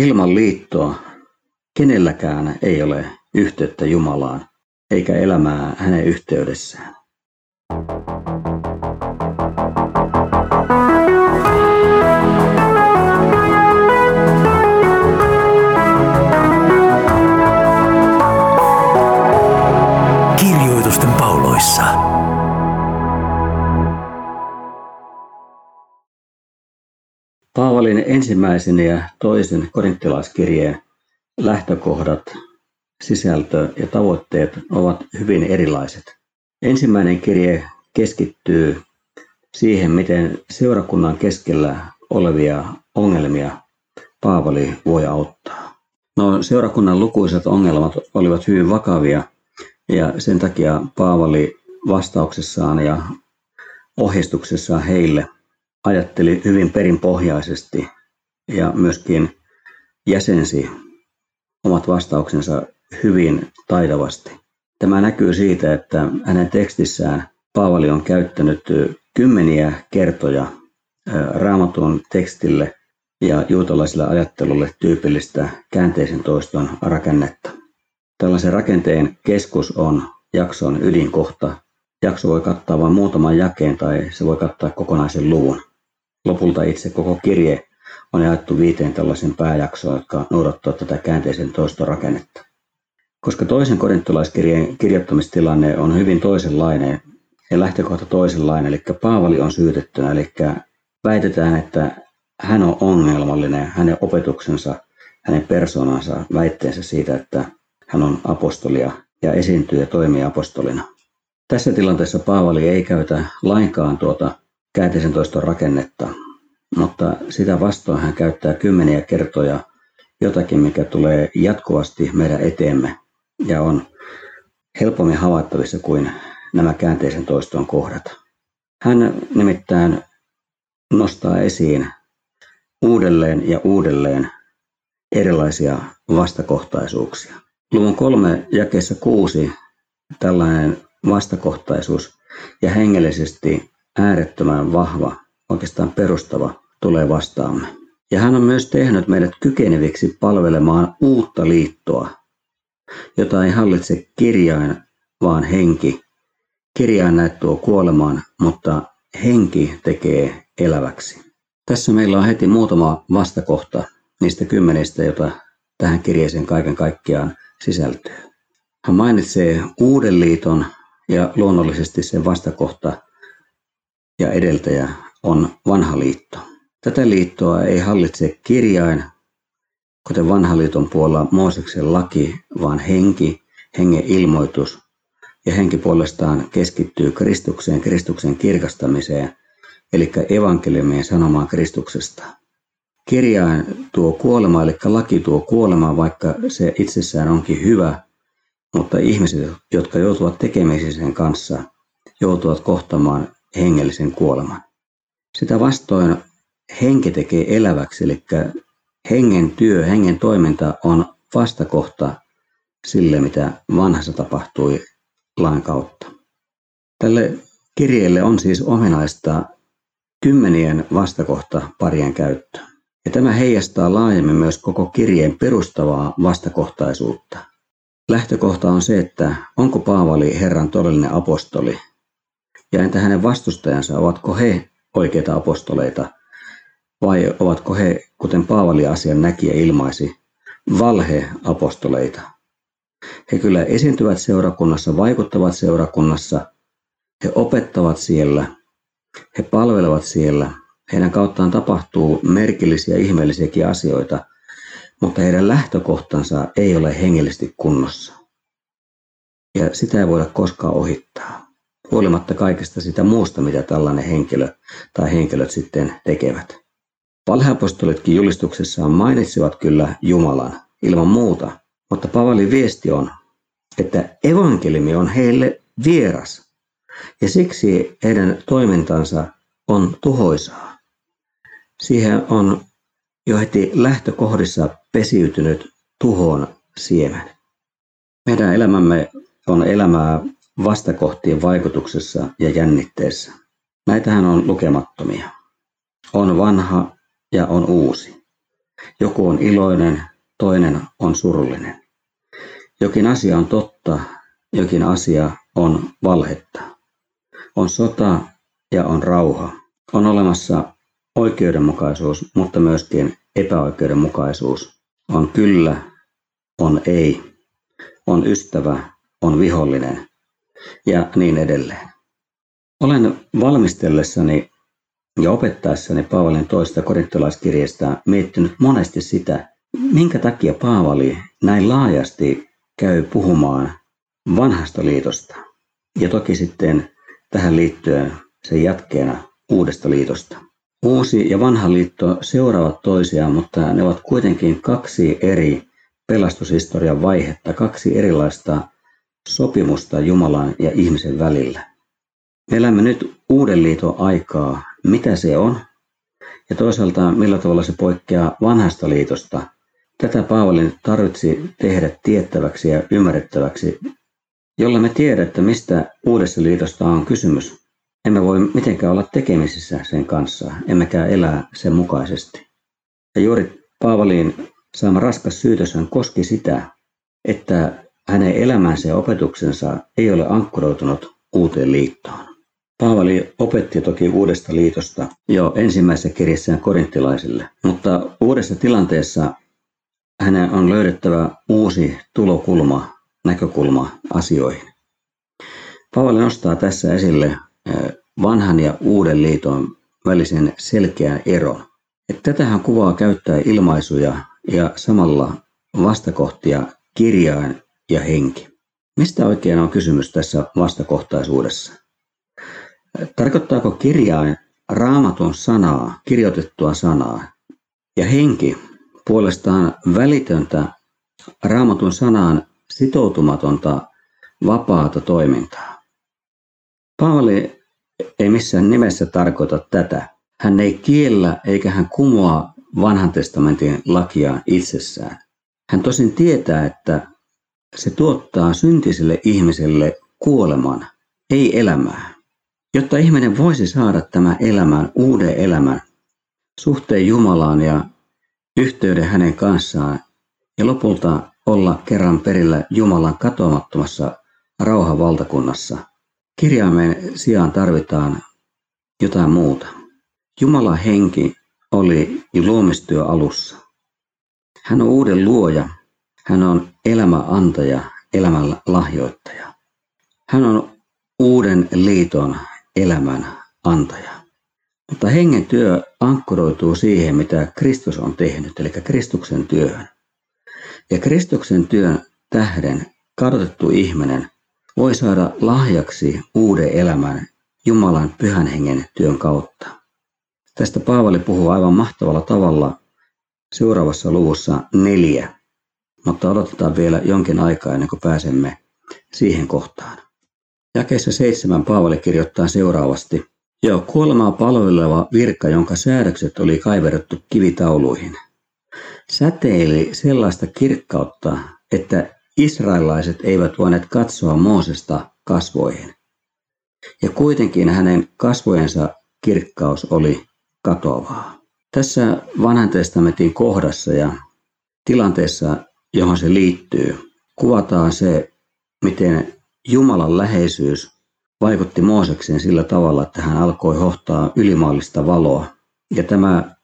Ilman liittoa kenelläkään ei ole yhteyttä Jumalaan eikä elämää hänen yhteydessään. Paavalin ensimmäisen ja toisen korinttilaiskirjeen lähtökohdat, sisältö ja tavoitteet ovat hyvin erilaiset. Ensimmäinen kirje keskittyy siihen, miten seurakunnan keskellä olevia ongelmia Paavali voi auttaa. No, seurakunnan lukuisat ongelmat olivat hyvin vakavia ja sen takia Paavali vastauksessaan ja ohjeistuksessaan heille ajatteli hyvin perinpohjaisesti ja myöskin jäsensi omat vastauksensa hyvin taidavasti. Tämä näkyy siitä, että hänen tekstissään Paavali on käyttänyt kymmeniä kertoja raamatun tekstille ja juutalaiselle ajattelulle tyypillistä käänteisen toiston rakennetta. Tällaisen rakenteen keskus on jakson ydinkohta. Jakso voi kattaa vain muutaman jakeen tai se voi kattaa kokonaisen luvun. Lopulta itse koko kirje on jaettu viiteen tällaisen pääjaksoon, jotka noudattavat tätä käänteisen toiston rakennetta. Koska toisen korintolaiskirjeen kirjoittamistilanne on hyvin toisenlainen ja lähtökohta toisenlainen, eli Paavali on syytettynä, eli väitetään, että hän on ongelmallinen, hänen opetuksensa, hänen persoonansa, väitteensä siitä, että hän on apostolia ja esiintyy ja toimii apostolina. Tässä tilanteessa Paavali ei käytä lainkaan tuota käänteisen toiston rakennetta, mutta sitä vastoin hän käyttää kymmeniä kertoja jotakin, mikä tulee jatkuvasti meidän eteemme ja on helpommin havaittavissa kuin nämä käänteisen toiston kohdat. Hän nimittäin nostaa esiin uudelleen ja uudelleen erilaisia vastakohtaisuuksia. Luvun kolme jakeessa kuusi tällainen vastakohtaisuus ja hengellisesti äärettömän vahva, oikeastaan perustava, tulee vastaamme. Ja hän on myös tehnyt meidät kykeneviksi palvelemaan uutta liittoa, jota ei hallitse kirjain, vaan henki. Kirjain näet tuo kuolemaan, mutta henki tekee eläväksi. Tässä meillä on heti muutama vastakohta niistä kymmenestä, jota tähän kirjeeseen kaiken kaikkiaan sisältyy. Hän mainitsee uuden liiton ja luonnollisesti sen vastakohta ja edeltäjä on vanha liitto. Tätä liittoa ei hallitse kirjain, kuten vanha liiton puolella Mooseksen laki, vaan henki, hengen ilmoitus, ja henki puolestaan keskittyy Kristukseen, Kristuksen kirkastamiseen, eli evankeliumien sanomaan Kristuksesta. Kirjain tuo kuolema, eli laki tuo kuolema, vaikka se itsessään onkin hyvä, mutta ihmiset, jotka joutuvat tekemisiin sen kanssa, joutuvat kohtamaan hengellisen kuoleman. Sitä vastoin henki tekee eläväksi, eli hengen työ, hengen toiminta on vastakohta sille, mitä vanhassa tapahtui lain kautta. Tälle kirjeelle on siis ominaista kymmenien vastakohta parien käyttö. Ja tämä heijastaa laajemmin myös koko kirjeen perustavaa vastakohtaisuutta. Lähtökohta on se, että onko Paavali Herran todellinen apostoli, ja entä hänen vastustajansa, ovatko he oikeita apostoleita, vai ovatko he, kuten Paavali asian näki ja ilmaisi, valheapostoleita. He kyllä esiintyvät seurakunnassa, vaikuttavat seurakunnassa, he opettavat siellä, he palvelevat siellä, heidän kauttaan tapahtuu merkillisiä ihmeellisiäkin asioita, mutta heidän lähtökohtansa ei ole hengellisesti kunnossa. Ja sitä ei voida koskaan ohittaa, huolimatta kaikesta sitä muusta, mitä tällainen henkilö tai henkilöt sitten tekevät. Valheapostolitkin julistuksessaan mainitsivat kyllä Jumalan ilman muuta, mutta Pavalin viesti on, että evankeliumi on heille vieras ja siksi heidän toimintansa on tuhoisaa. Siihen on jo heti lähtökohdissa pesiytynyt tuhon siemen. Meidän elämämme on elämää vastakohtien vaikutuksessa ja jännitteessä. Näitähän on lukemattomia. On vanha ja on uusi. Joku on iloinen, toinen on surullinen. Jokin asia on totta, jokin asia on valhetta. On sota ja on rauha. On olemassa oikeudenmukaisuus, mutta myöskin epäoikeudenmukaisuus. On kyllä, on ei, on ystävä, on vihollinen ja niin edelleen. Olen valmistellessani ja opettaessani Paavalin toista korintolaiskirjasta miettinyt monesti sitä, minkä takia Paavali näin laajasti käy puhumaan vanhasta liitosta. Ja toki sitten tähän liittyen sen jatkeena uudesta liitosta. Uusi ja vanha liitto seuraavat toisiaan, mutta ne ovat kuitenkin kaksi eri pelastushistorian vaihetta, kaksi erilaista sopimusta Jumalan ja ihmisen välillä. Me elämme nyt uuden liiton aikaa, mitä se on, ja toisaalta millä tavalla se poikkeaa vanhasta liitosta. Tätä Paavalin tarvitsi tehdä tiettäväksi ja ymmärrettäväksi, jolla me tiedä, että mistä uudessa liitosta on kysymys. Emme voi mitenkään olla tekemisissä sen kanssa, emmekä elää sen mukaisesti. Ja juuri Paavalin saama raskas syytös koski sitä, että hänen elämänsä ja opetuksensa ei ole ankkuroitunut uuteen liittoon. Paavali opetti toki uudesta liitosta jo ensimmäisessä kirjassaan korinttilaisille, mutta uudessa tilanteessa hänen on löydettävä uusi tulokulma, näkökulma asioihin. Paavali nostaa tässä esille eh, vanhan ja uuden liiton välisen selkeän eron. Tätähän kuvaa käyttää ilmaisuja ja samalla vastakohtia kirjain ja henki. Mistä oikein on kysymys tässä vastakohtaisuudessa? Tarkoittaako kirjain raamatun sanaa, kirjoitettua sanaa, ja henki puolestaan välitöntä raamatun sanaan sitoutumatonta vapaata toimintaa? Paavali ei missään nimessä tarkoita tätä. Hän ei kiellä eikä hän kumoa vanhan testamentin lakia itsessään. Hän tosin tietää, että se tuottaa syntiselle ihmiselle kuoleman, ei elämää. Jotta ihminen voisi saada tämä elämän, uuden elämän, suhteen Jumalaan ja yhteyden hänen kanssaan ja lopulta olla kerran perillä Jumalan katoamattomassa rauhavaltakunnassa. Kirjaimen sijaan tarvitaan jotain muuta. Jumalan henki oli luomistyö alussa. Hän on uuden luoja, hän on elämän antaja, elämän lahjoittaja. Hän on uuden liiton elämän antaja. Mutta hengen työ ankkuroituu siihen, mitä Kristus on tehnyt, eli Kristuksen työhön. Ja Kristuksen työn tähden kadotettu ihminen voi saada lahjaksi uuden elämän Jumalan pyhän hengen työn kautta. Tästä Paavali puhuu aivan mahtavalla tavalla seuraavassa luvussa neljä, mutta odotetaan vielä jonkin aikaa ennen kuin pääsemme siihen kohtaan. Jakeessa seitsemän Paavali kirjoittaa seuraavasti. Jo kuolemaa palveleva virka, jonka säädökset oli kaiverrettu kivitauluihin. Säteili sellaista kirkkautta, että israelaiset eivät voineet katsoa Moosesta kasvoihin. Ja kuitenkin hänen kasvojensa kirkkaus oli katoavaa. Tässä vanhan testamentin kohdassa ja tilanteessa, johon se liittyy, kuvataan se, miten Jumalan läheisyys vaikutti Moosekseen sillä tavalla, että hän alkoi hohtaa ylimaallista valoa. Ja tämä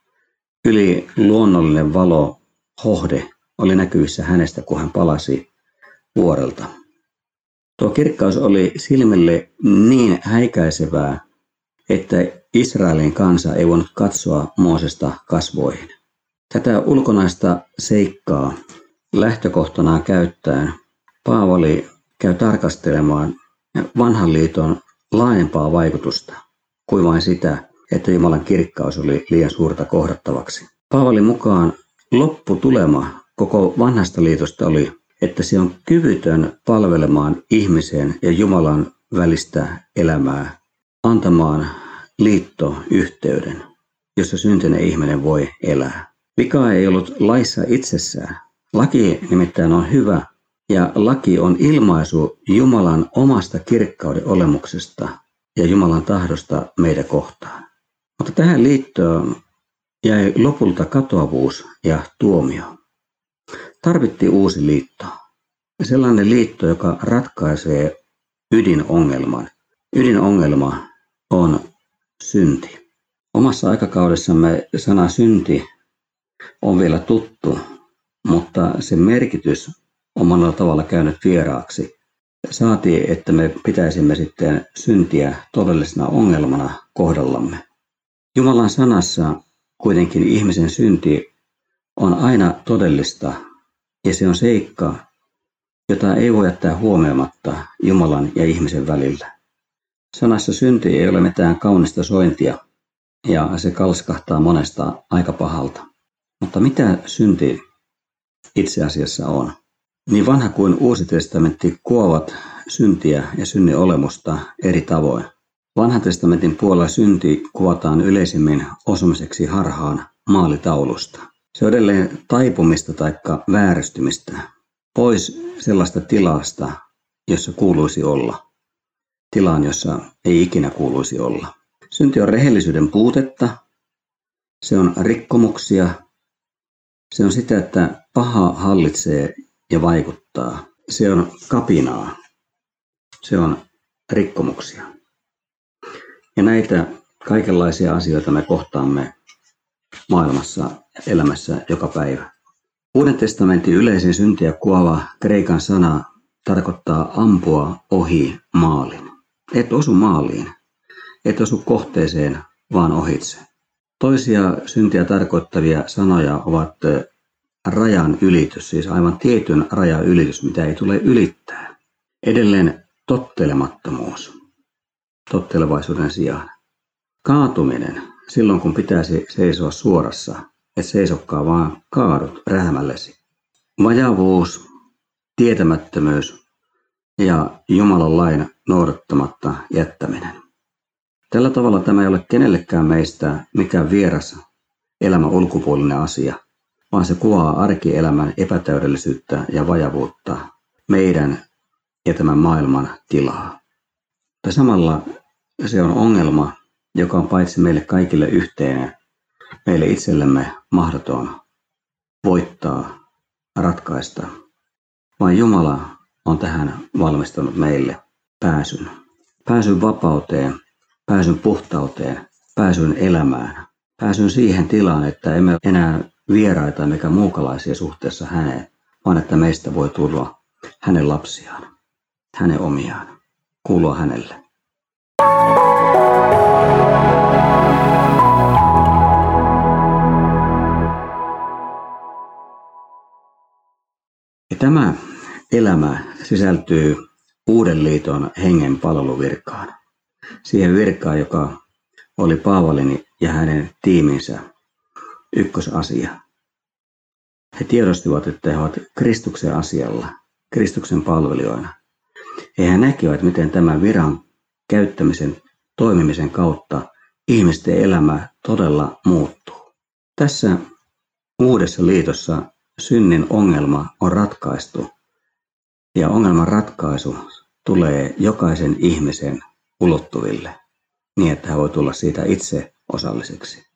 yliluonnollinen valo, hohde, oli näkyvissä hänestä, kun hän palasi vuorelta. Tuo kirkkaus oli silmille niin häikäisevää, että Israelin kansa ei voinut katsoa Moosesta kasvoihin. Tätä ulkonaista seikkaa lähtökohtanaan käyttäen Paavali käy tarkastelemaan vanhan liiton laajempaa vaikutusta kuin vain sitä, että Jumalan kirkkaus oli liian suurta kohdattavaksi. Paavalin mukaan lopputulema koko vanhasta liitosta oli, että se on kyvytön palvelemaan ihmisen ja Jumalan välistä elämää, antamaan liittoyhteyden, jossa syntinen ihminen voi elää. Vika ei ollut laissa itsessään. Laki nimittäin on hyvä ja laki on ilmaisu Jumalan omasta kirkkauden olemuksesta ja Jumalan tahdosta meidän kohtaan. Mutta tähän liittoon jäi lopulta katoavuus ja tuomio. Tarvittiin uusi liitto. Sellainen liitto, joka ratkaisee ydinongelman. Ydinongelma on synti. Omassa aikakaudessamme sana synti on vielä tuttu, mutta sen merkitys on monella tavalla käynyt vieraaksi. Saatiin, että me pitäisimme sitten syntiä todellisena ongelmana kohdallamme. Jumalan sanassa kuitenkin ihmisen synti on aina todellista ja se on seikka, jota ei voi jättää huomioimatta Jumalan ja ihmisen välillä. Sanassa synti ei ole mitään kaunista sointia ja se kalskahtaa monesta aika pahalta. Mutta mitä synti itse asiassa on? Niin vanha kuin uusi testamentti kuovat syntiä ja synnin olemusta eri tavoin. Vanhan testamentin puolella synti kuvataan yleisimmin osumiseksi harhaan maalitaulusta. Se on edelleen taipumista tai vääristymistä, pois sellaista tilasta, jossa kuuluisi olla. Tilaan, jossa ei ikinä kuuluisi olla. Synti on rehellisyyden puutetta, se on rikkomuksia, se on sitä, että paha hallitsee ja vaikuttaa. Se on kapinaa, se on rikkomuksia. Ja näitä kaikenlaisia asioita me kohtaamme maailmassa, elämässä joka päivä. Uuden testamentin yleisin syntiä kuova kreikan sana tarkoittaa ampua ohi maalin. Et osu maaliin, et osu kohteeseen, vaan ohitse. Toisia syntiä tarkoittavia sanoja ovat rajan ylitys, siis aivan tietyn rajan ylitys, mitä ei tule ylittää. Edelleen tottelemattomuus tottelevaisuuden sijaan. Kaatuminen, silloin kun pitäisi seisoa suorassa, et seisokkaa vaan kaadut rähmällesi. Vajavuus, tietämättömyys ja Jumalan lain noudattamatta jättäminen. Tällä tavalla tämä ei ole kenellekään meistä mikään vieras elämän ulkopuolinen asia, vaan se kuvaa arkielämän epätäydellisyyttä ja vajavuutta, meidän ja tämän maailman tilaa. Mutta samalla se on ongelma, joka on paitsi meille kaikille yhteinen, meille itsellemme mahdoton voittaa, ratkaista. Vain Jumala on tähän valmistanut meille pääsyn. Pääsyn vapauteen, pääsyn puhtauteen, pääsyn elämään. Pääsyn siihen tilaan, että emme enää vieraita mikä muukalaisia suhteessa häneen, vaan että meistä voi tulla hänen lapsiaan, hänen omiaan, kuulua hänelle. Ja tämä elämä sisältyy Uuden liiton hengen palveluvirkaan. Siihen virkaan, joka oli Paavalin ja hänen tiiminsä ykkösasia. He tiedostivat, että he ovat Kristuksen asialla, Kristuksen palvelijoina. He näkivät, miten tämä viran käyttämisen toimimisen kautta ihmisten elämä todella muuttuu. Tässä uudessa liitossa synnin ongelma on ratkaistu ja ongelman ratkaisu tulee jokaisen ihmisen ulottuville niin, että hän voi tulla siitä itse osalliseksi.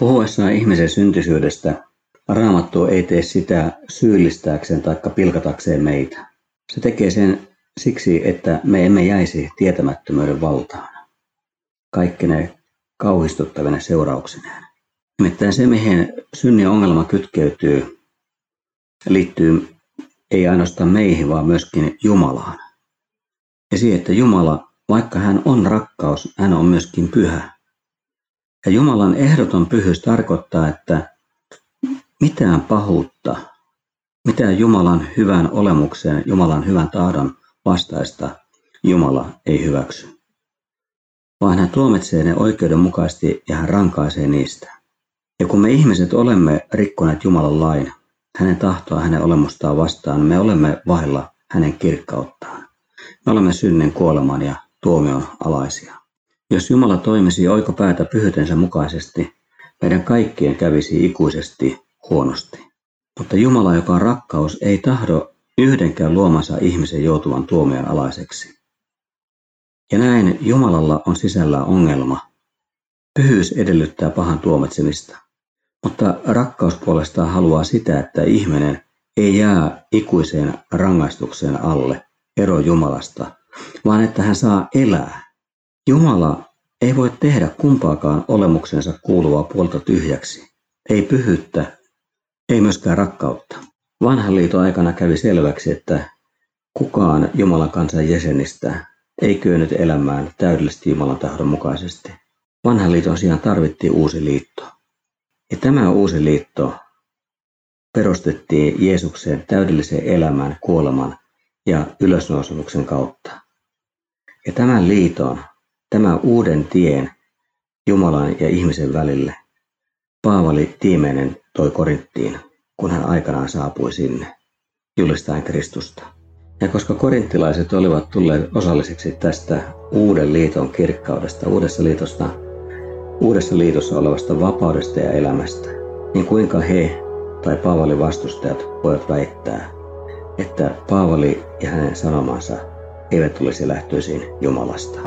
Puhuessaan ihmisen syntisyydestä Raamattu ei tee sitä syyllistääkseen tai pilkatakseen meitä. Se tekee sen siksi, että me emme jäisi tietämättömyyden valtaan. Kaikki ne kauhistuttavine seurauksineen. Nimittäin se, mihin synnin ongelma kytkeytyy, liittyy ei ainoastaan meihin, vaan myöskin Jumalaan. Ja siihen, että Jumala, vaikka hän on rakkaus, hän on myöskin pyhä. Ja Jumalan ehdoton pyhyys tarkoittaa, että mitään pahuutta, mitään Jumalan hyvän olemukseen, Jumalan hyvän tahdon vastaista Jumala ei hyväksy. Vaan hän tuomitsee ne oikeudenmukaisesti ja hän rankaisee niistä. Ja kun me ihmiset olemme rikkoneet Jumalan lain, hänen tahtoa, hänen olemustaan vastaan, me olemme vailla hänen kirkkauttaan. Me olemme synnin kuoleman ja tuomion alaisia. Jos Jumala toimisi oikopäätä pyhytensä mukaisesti, meidän kaikkien kävisi ikuisesti huonosti. Mutta Jumala, joka on rakkaus, ei tahdo yhdenkään luomansa ihmisen joutuvan tuomion alaiseksi. Ja näin Jumalalla on sisällä ongelma. Pyhyys edellyttää pahan tuomitsemista. Mutta rakkaus puolestaan haluaa sitä, että ihminen ei jää ikuiseen rangaistukseen alle ero Jumalasta, vaan että hän saa elää. Jumala ei voi tehdä kumpaakaan olemuksensa kuuluvaa puolta tyhjäksi. Ei pyhyyttä, ei myöskään rakkautta. Vanhan liiton aikana kävi selväksi, että kukaan Jumalan kansan jäsenistä ei kyennyt elämään täydellisesti Jumalan tahdon mukaisesti. Vanhan liiton sijaan tarvittiin uusi liitto. Ja tämä uusi liitto perustettiin Jeesuksen täydellisen elämän, kuoleman ja ylösnousemuksen kautta. Ja tämän liiton, tämän uuden tien Jumalan ja ihmisen välille Paavali tiimeinen toi Korinttiin, kun hän aikanaan saapui sinne, julistaen Kristusta. Ja koska korinttilaiset olivat tulleet osalliseksi tästä uuden liiton kirkkaudesta, uudessa liitosta, uudessa liitossa olevasta vapaudesta ja elämästä, niin kuinka he tai Paavalin vastustajat voivat väittää, että Paavali ja hänen sanomansa eivät olisi lähtöisin Jumalasta.